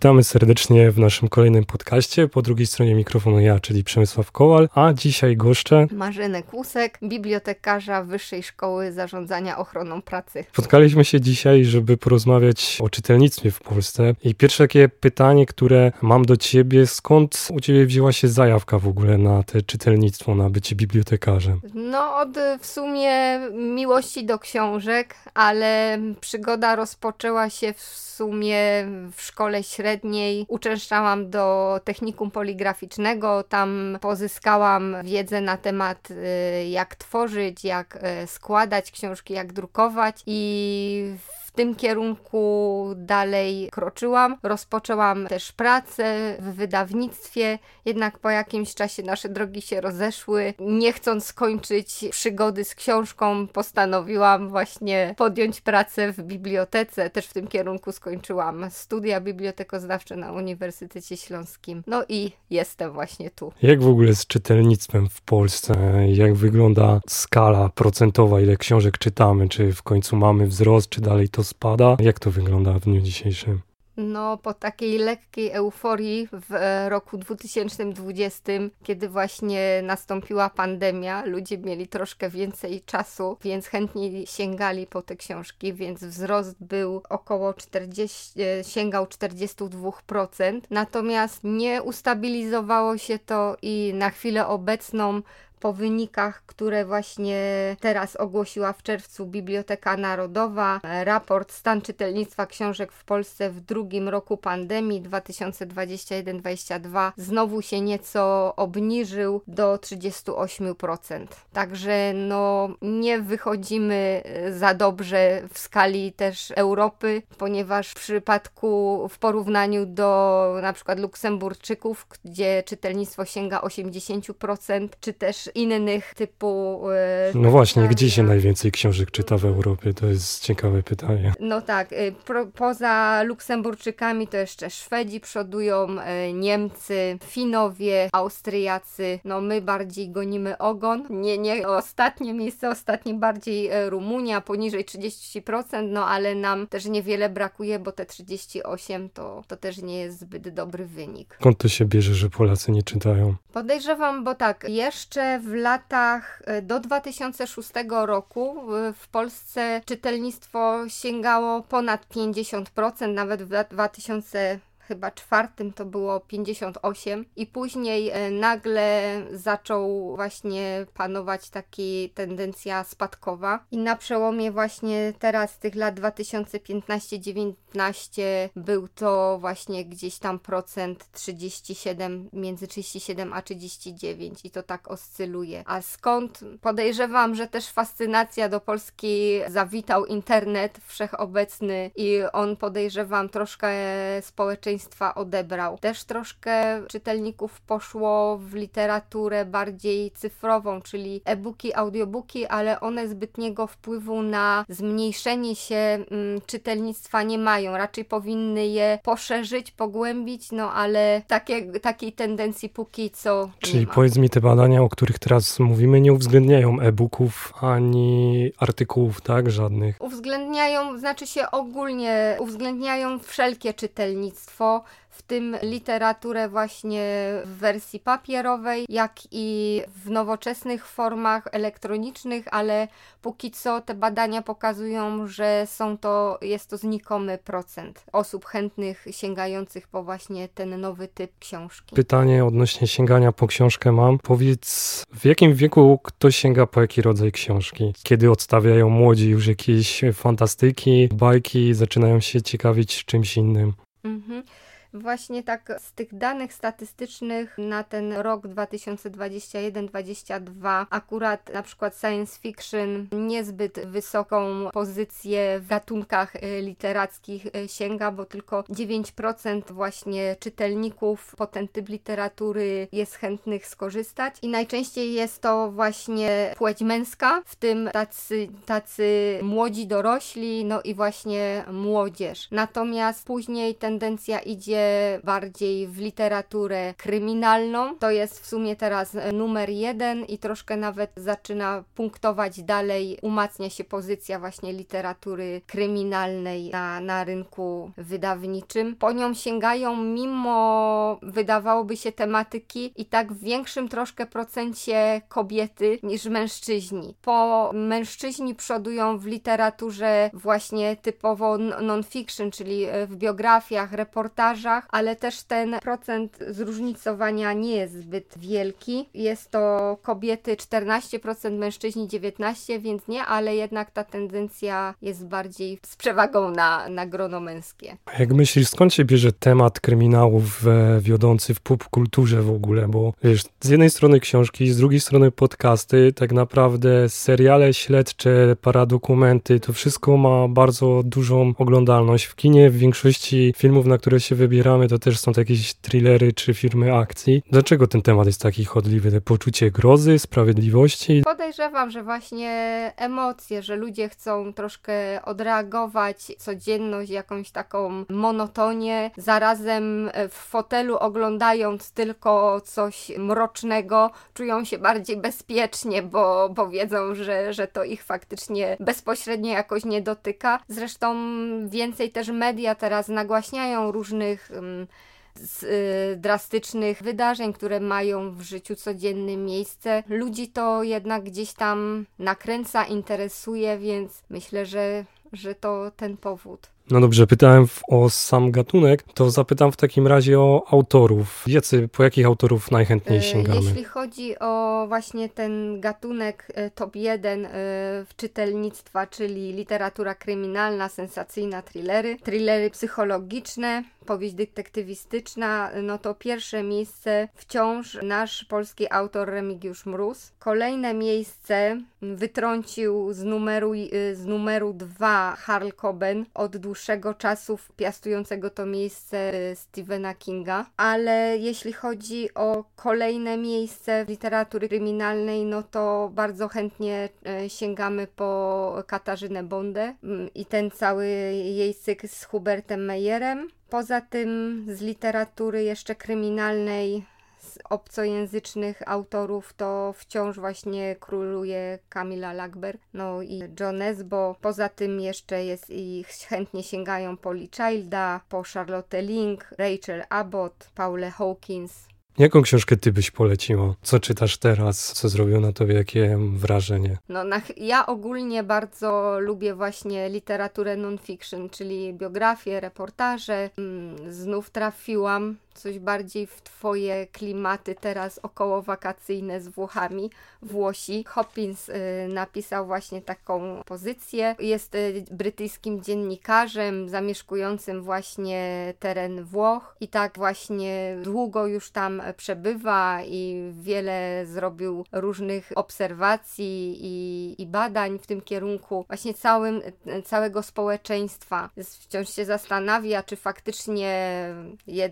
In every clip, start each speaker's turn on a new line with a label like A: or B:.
A: Witamy serdecznie w naszym kolejnym podcaście. Po drugiej stronie mikrofonu ja, czyli Przemysław Kowal, a dzisiaj goszczę
B: Marzenę Kłusek, bibliotekarza Wyższej Szkoły Zarządzania Ochroną Pracy.
A: Spotkaliśmy się dzisiaj, żeby porozmawiać o czytelnictwie w Polsce. I pierwsze takie pytanie, które mam do ciebie, skąd u ciebie wzięła się zajawka w ogóle na te czytelnictwo, na bycie bibliotekarzem?
B: No, od w sumie miłości do książek, ale przygoda rozpoczęła się w sumie w szkole średniej uczęszczałam do technikum poligraficznego. Tam pozyskałam wiedzę na temat y, jak tworzyć, jak y, składać książki, jak drukować i w tym kierunku dalej kroczyłam. Rozpoczęłam też pracę w wydawnictwie, jednak po jakimś czasie nasze drogi się rozeszły. Nie chcąc skończyć przygody z książką, postanowiłam właśnie podjąć pracę w bibliotece. Też w tym kierunku skończyłam studia bibliotekoznawcze na Uniwersytecie Śląskim. No i jestem właśnie tu.
A: Jak w ogóle z czytelnictwem w Polsce? Jak wygląda skala procentowa, ile książek czytamy? Czy w końcu mamy wzrost, czy dalej to spada? Jak to wygląda w dniu dzisiejszym?
B: No, po takiej lekkiej euforii w e, roku 2020, kiedy właśnie nastąpiła pandemia, ludzie mieli troszkę więcej czasu, więc chętnie sięgali po te książki, więc wzrost był około 40, e, sięgał 42%. Natomiast nie ustabilizowało się to i na chwilę obecną po wynikach, które właśnie teraz ogłosiła w czerwcu Biblioteka Narodowa, raport Stan czytelnictwa książek w Polsce w drugim roku pandemii 2021-2022 znowu się nieco obniżył do 38%. Także no nie wychodzimy za dobrze w skali też Europy, ponieważ w przypadku w porównaniu do na przykład Luksemburczyków, gdzie czytelnictwo sięga 80%, czy też innych typu.
A: E, no właśnie, gdzie się najwięcej książek czyta w Europie? To jest ciekawe pytanie.
B: No tak, e, pro, poza Luksemburczykami to jeszcze Szwedzi przodują, e, Niemcy, Finowie, Austriacy. No my bardziej gonimy ogon. Nie, nie ostatnie miejsce, ostatnie bardziej Rumunia, poniżej 30%, no ale nam też niewiele brakuje, bo te 38 to, to też nie jest zbyt dobry wynik.
A: Skąd to się bierze, że Polacy nie czytają?
B: Podejrzewam, bo tak, jeszcze w latach e, do 2006 roku w Polsce czytelnictwo sięgało ponad 50%, nawet w 2000 chyba czwartym to było 58 i później e, nagle zaczął właśnie panować taki tendencja spadkowa i na przełomie właśnie teraz tych lat 2015-19 był to właśnie gdzieś tam procent 37, między 37 a 39 i to tak oscyluje. A skąd? Podejrzewam, że też fascynacja do Polski zawitał internet wszechobecny i on podejrzewam troszkę społeczeństwa społeczeństwa odebrał. Też troszkę czytelników poszło w literaturę bardziej cyfrową, czyli e-booki, audiobooki, ale one zbytniego wpływu na zmniejszenie się mm, czytelnictwa nie mają. Raczej powinny je poszerzyć, pogłębić, no ale takie, takiej tendencji póki co.
A: Czyli powiedz mi, te badania, o których teraz mówimy, nie uwzględniają e-booków ani artykułów, tak? Żadnych.
B: Uwzględniają, znaczy się ogólnie, uwzględniają wszelkie czytelnictwo w tym literaturę właśnie w wersji papierowej, jak i w nowoczesnych formach elektronicznych, ale póki co te badania pokazują, że są to, jest to znikomy procent osób chętnych sięgających po właśnie ten nowy typ książki.
A: Pytanie odnośnie sięgania po książkę mam. Powiedz, w jakim wieku ktoś sięga po jaki rodzaj książki? Kiedy odstawiają młodzi już jakieś fantastyki, bajki, zaczynają się ciekawić czymś innym? Mhm.
B: Właśnie tak z tych danych statystycznych na ten rok 2021-2022 akurat na przykład science fiction niezbyt wysoką pozycję w gatunkach y, literackich y, sięga, bo tylko 9% właśnie czytelników po ten typ literatury jest chętnych skorzystać i najczęściej jest to właśnie płeć męska, w tym tacy, tacy młodzi dorośli, no i właśnie młodzież. Natomiast później tendencja idzie bardziej w literaturę kryminalną. To jest w sumie teraz numer jeden i troszkę nawet zaczyna punktować dalej, umacnia się pozycja właśnie literatury kryminalnej na, na rynku wydawniczym. Po nią sięgają mimo wydawałoby się tematyki i tak w większym troszkę procencie kobiety niż mężczyźni. Po mężczyźni przodują w literaturze właśnie typowo non-fiction, czyli e, w biografiach, reportażach, ale też ten procent zróżnicowania nie jest zbyt wielki. Jest to kobiety 14%, mężczyźni 19%, więc nie, ale jednak ta tendencja jest bardziej z przewagą na, na grono męskie.
A: Jak myślisz, skąd się bierze temat kryminałów wiodący w popkulturze w ogóle? Bo wiesz, z jednej strony książki, z drugiej strony podcasty, tak naprawdę seriale śledcze, paradokumenty, to wszystko ma bardzo dużą oglądalność. W kinie w większości filmów, na które się wybieramy, to też są jakieś thrillery czy filmy akcji. Dlaczego ten temat jest taki chodliwy? Te poczucie grozy, sprawiedliwości?
B: Podejrzewam, że właśnie emocje, że ludzie chcą troszkę odreagować codzienność, jakąś taką monotonię, zarazem w fotelu oglądając tylko coś mrocznego, czują się bardziej bezpiecznie, bo, bo wiedzą, że, że to ich faktycznie bezpośrednio jakoś nie dotyka. Zresztą więcej też media teraz nagłaśniają różnych. Z, y, drastycznych wydarzeń, które mają w życiu codziennym miejsce. Ludzi to jednak gdzieś tam nakręca, interesuje, więc myślę, że, że to ten powód.
A: No dobrze, pytałem o sam gatunek, to zapytam w takim razie o autorów. Jacy, po jakich autorów najchętniej e, sięgamy?
B: Jeśli chodzi o właśnie ten gatunek e, top 1 e, w czytelnictwa, czyli literatura kryminalna, sensacyjna, thrillery, thrillery psychologiczne, powieść detektywistyczna, no to pierwsze miejsce wciąż nasz polski autor Remigiusz Mróz. Kolejne miejsce wytrącił z numeru, z numeru 2 Harl Coben od dłuższego czasu piastującego to miejsce Stephena Kinga. Ale jeśli chodzi o kolejne miejsce w literatury kryminalnej, no to bardzo chętnie e, sięgamy po Katarzynę Bondę mm, i ten cały jej cykl z Hubertem Meyerem. Poza tym z literatury jeszcze kryminalnej z obcojęzycznych autorów to wciąż właśnie króluje Camilla Lackberg, no i John Esbo. Poza tym jeszcze jest i chętnie sięgają po Lee Childa, po Charlotte Link, Rachel Abbott, Paule Hawkins,
A: Jaką książkę ty byś poleciła? Co czytasz teraz? Co zrobiło na tobie jakie wrażenie?
B: No, na, ja ogólnie bardzo lubię właśnie literaturę non-fiction, czyli biografię, reportaże. Mm, znów trafiłam coś bardziej w twoje klimaty teraz około wakacyjne z Włochami, Włosi. Hopkins y, napisał właśnie taką pozycję. Jest y, brytyjskim dziennikarzem zamieszkującym właśnie teren Włoch i tak właśnie długo już tam przebywa i wiele zrobił różnych obserwacji i, i badań w tym kierunku właśnie całym, całego społeczeństwa. Wciąż się zastanawia, czy faktycznie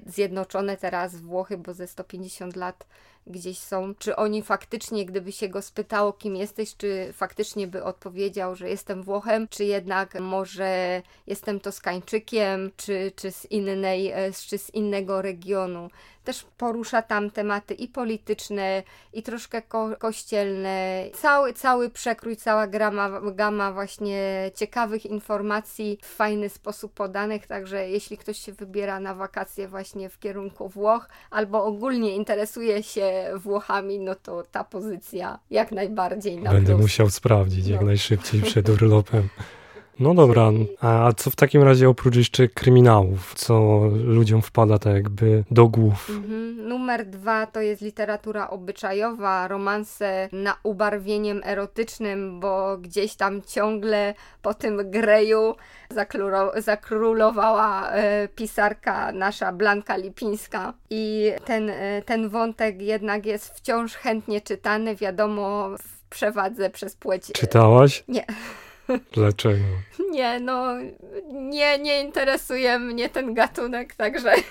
B: zjednoczone teraz Włochy, bo ze 150 lat gdzieś są, czy oni faktycznie, gdyby się go spytało, kim jesteś, czy faktycznie by odpowiedział, że jestem Włochem, czy jednak może jestem Toskańczykiem, czy, czy, z, innej, e, czy z innego regionu. Też porusza tam tematy i polityczne, i troszkę ko kościelne. Cały, cały przekrój, cała grama, gama właśnie ciekawych informacji w fajny sposób podanych, także jeśli ktoś się wybiera na wakacje właśnie w kierunku Włoch, albo ogólnie interesuje się Włochami, no to ta pozycja jak najbardziej na
A: Będę plus. musiał sprawdzić no. jak najszybciej przed urlopem. No dobra, a co w takim razie oprócz jeszcze kryminałów, co ludziom wpada tak jakby do głów? Mhm.
B: Numer dwa to jest literatura obyczajowa, romanse na ubarwieniem erotycznym, bo gdzieś tam ciągle po tym greju zakrólowała e, pisarka nasza Blanka Lipińska i ten, e, ten wątek jednak jest wciąż chętnie czytany, wiadomo w przewadze przez płeć.
A: Czytałaś?
B: Nie.
A: Dlaczego?
B: Nie, no, nie, nie interesuje mnie ten gatunek, także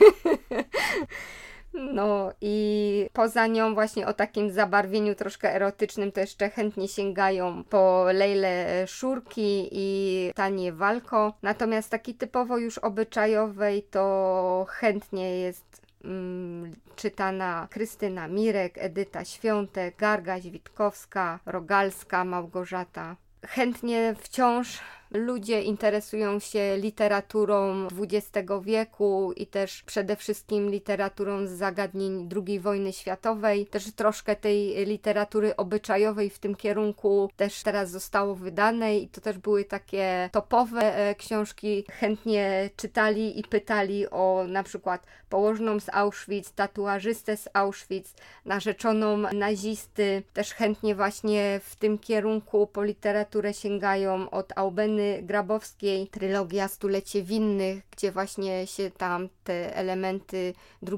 B: No i poza nią właśnie o takim zabarwieniu troszkę erotycznym to jeszcze chętnie sięgają po Lejle Szurki i Tanie Walko. Natomiast taki typowo już obyczajowej to chętnie jest mm, czytana Krystyna Mirek, Edyta Świątek, Gargaś Witkowska, Rogalska, Małgorzata. Chętnie wciąż Ludzie interesują się literaturą XX wieku i też przede wszystkim literaturą z zagadnień II wojny światowej. Też troszkę tej literatury obyczajowej w tym kierunku też teraz zostało wydane i to też były takie topowe e, książki. Chętnie czytali i pytali o na przykład położną z Auschwitz, tatuażystę z Auschwitz, narzeczoną nazisty. Też chętnie właśnie w tym kierunku po literaturę sięgają od Aubeny Grabowskiej, trylogia Stulecie Winnych, gdzie właśnie się tam te elementy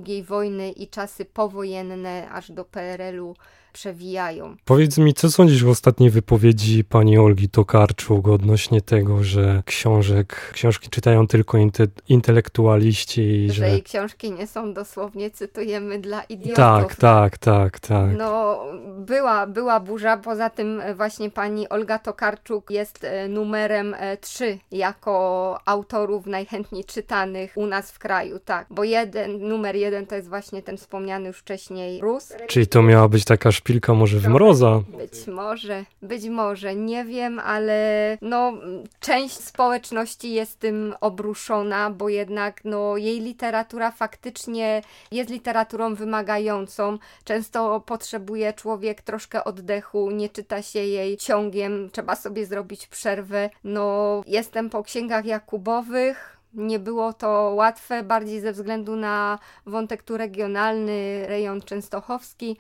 B: II wojny i czasy powojenne aż do PRL-u przewijają.
A: Powiedz mi, co sądzisz o ostatniej wypowiedzi pani Olgi Tokarczuk odnośnie tego, że książek, książki czytają tylko inte, intelektualiści i
B: że...
A: że
B: jej książki nie są dosłownie, cytujemy, dla idiotów.
A: Tak, tak, tak, tak.
B: No, była, była burza, poza tym właśnie pani Olga Tokarczuk jest e, numerem 3 e, jako autorów najchętniej czytanych u nas w kraju, tak, bo jeden, numer jeden to jest właśnie ten wspomniany już wcześniej Rus.
A: Czyli to miała być taka szpilka może w mroza.
B: Być może, być może, nie wiem, ale no część społeczności jest tym obruszona, bo jednak no jej literatura faktycznie jest literaturą wymagającą. Często potrzebuje człowiek troszkę oddechu, nie czyta się jej ciągiem, trzeba sobie zrobić przerwę. No jestem po księgach Jakubowych, nie było to łatwe, bardziej ze względu na wątek tu regionalny, rejon częstochowski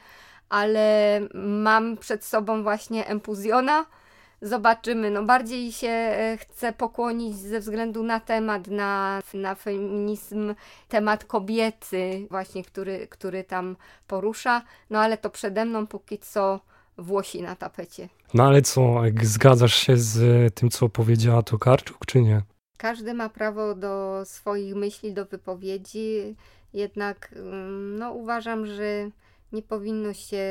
B: ale mam przed sobą właśnie Empuzjona. Zobaczymy. No bardziej się e, chcę pokłonić ze względu na temat, na, na feminizm, temat kobiety, właśnie, który, który tam porusza. No ale to przede mną póki co Włosi na tapecie.
A: No ale co, zgadzasz się z tym, co powiedziała Tokarczuk, czy nie?
B: Każdy ma prawo do swoich myśli, do wypowiedzi, jednak mm, no, uważam, że nie powinno się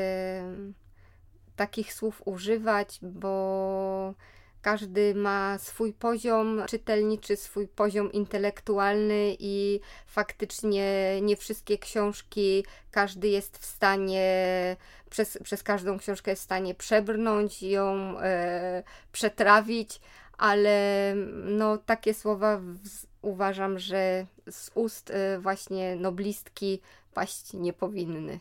B: takich słów używać, bo każdy ma swój poziom czytelniczy, swój poziom intelektualny i faktycznie nie wszystkie książki każdy jest w stanie, przez, przez każdą książkę jest w stanie przebrnąć, ją e, przetrawić, ale no, takie słowa w, uważam, że z ust e, właśnie noblistki paść nie powinny.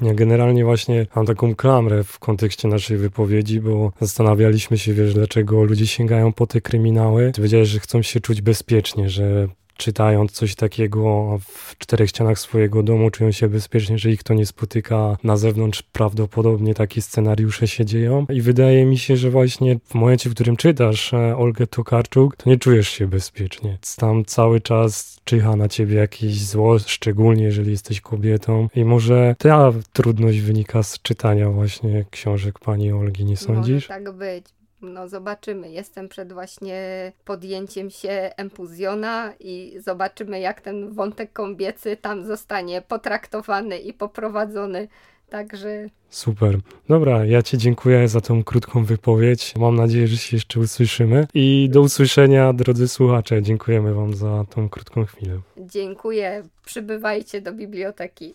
A: Ja generalnie właśnie mam taką klamrę w kontekście naszej wypowiedzi, bo zastanawialiśmy się, wiesz, dlaczego ludzie sięgają po te kryminały. Ty wiedziałeś, że chcą się czuć bezpiecznie, że czytając coś takiego w czterech ścianach swojego domu, czują się bezpiecznie, że ich to nie spotyka na zewnątrz. Prawdopodobnie takie scenariusze się dzieją. I wydaje mi się, że właśnie w momencie, w którym czytasz e, Olgę Tokarczuk, to nie czujesz się bezpiecznie. Tam cały czas czyha na ciebie jakieś zło, szczególnie jeżeli jesteś kobietą. I może ta trudność wynika z czytania właśnie książek pani Olgi, nie sądzisz?
B: Może tak być, no zobaczymy. Jestem przed właśnie podjęciem się empuzjona i zobaczymy, jak ten wątek kobiecy tam zostanie potraktowany i poprowadzony. Także.
A: Super. Dobra, ja Ci dziękuję za tą krótką wypowiedź. Mam nadzieję, że się jeszcze usłyszymy. I do usłyszenia, drodzy słuchacze. Dziękujemy Wam za tą krótką chwilę.
B: Dziękuję. Przybywajcie do biblioteki.